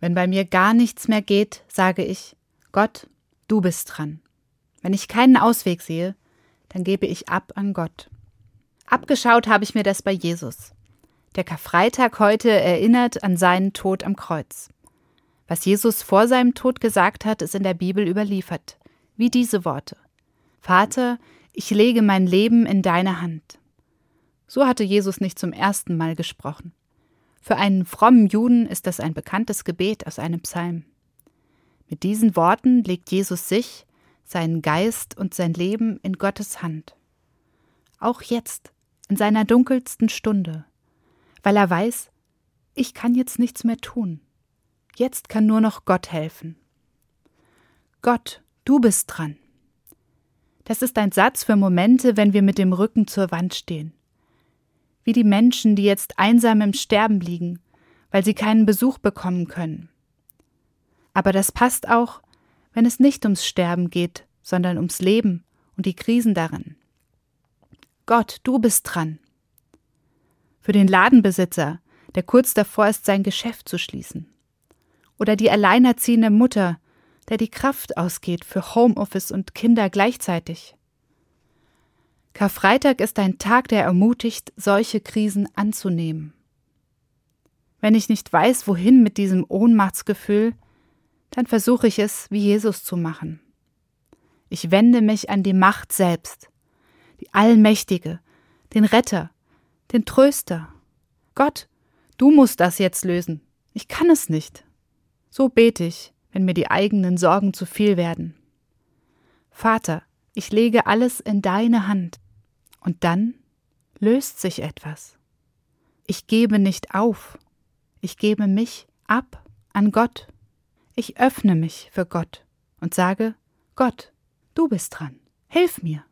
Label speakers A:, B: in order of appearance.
A: Wenn bei mir gar nichts mehr geht, sage ich, Gott, du bist dran. Wenn ich keinen Ausweg sehe, dann gebe ich ab an Gott. Abgeschaut habe ich mir das bei Jesus. Der Karfreitag heute erinnert an seinen Tod am Kreuz. Was Jesus vor seinem Tod gesagt hat, ist in der Bibel überliefert, wie diese Worte. Vater, ich lege mein Leben in deine Hand. So hatte Jesus nicht zum ersten Mal gesprochen. Für einen frommen Juden ist das ein bekanntes Gebet aus einem Psalm. Mit diesen Worten legt Jesus sich, seinen Geist und sein Leben in Gottes Hand. Auch jetzt, in seiner dunkelsten Stunde, weil er weiß, ich kann jetzt nichts mehr tun. Jetzt kann nur noch Gott helfen. Gott, du bist dran. Das ist ein Satz für Momente, wenn wir mit dem Rücken zur Wand stehen. Wie die Menschen, die jetzt einsam im Sterben liegen, weil sie keinen Besuch bekommen können. Aber das passt auch, wenn es nicht ums Sterben geht, sondern ums Leben und die Krisen darin. Gott, du bist dran. Für den Ladenbesitzer, der kurz davor ist, sein Geschäft zu schließen oder die alleinerziehende Mutter, der die Kraft ausgeht für Homeoffice und Kinder gleichzeitig. Karfreitag ist ein Tag, der ermutigt, solche Krisen anzunehmen. Wenn ich nicht weiß, wohin mit diesem Ohnmachtsgefühl, dann versuche ich es, wie Jesus zu machen. Ich wende mich an die Macht selbst, die Allmächtige, den Retter, den Tröster. Gott, du musst das jetzt lösen. Ich kann es nicht. So bete ich, wenn mir die eigenen Sorgen zu viel werden. Vater, ich lege alles in deine Hand. Und dann löst sich etwas. Ich gebe nicht auf. Ich gebe mich ab an Gott. Ich öffne mich für Gott und sage, Gott, du bist dran. Hilf mir.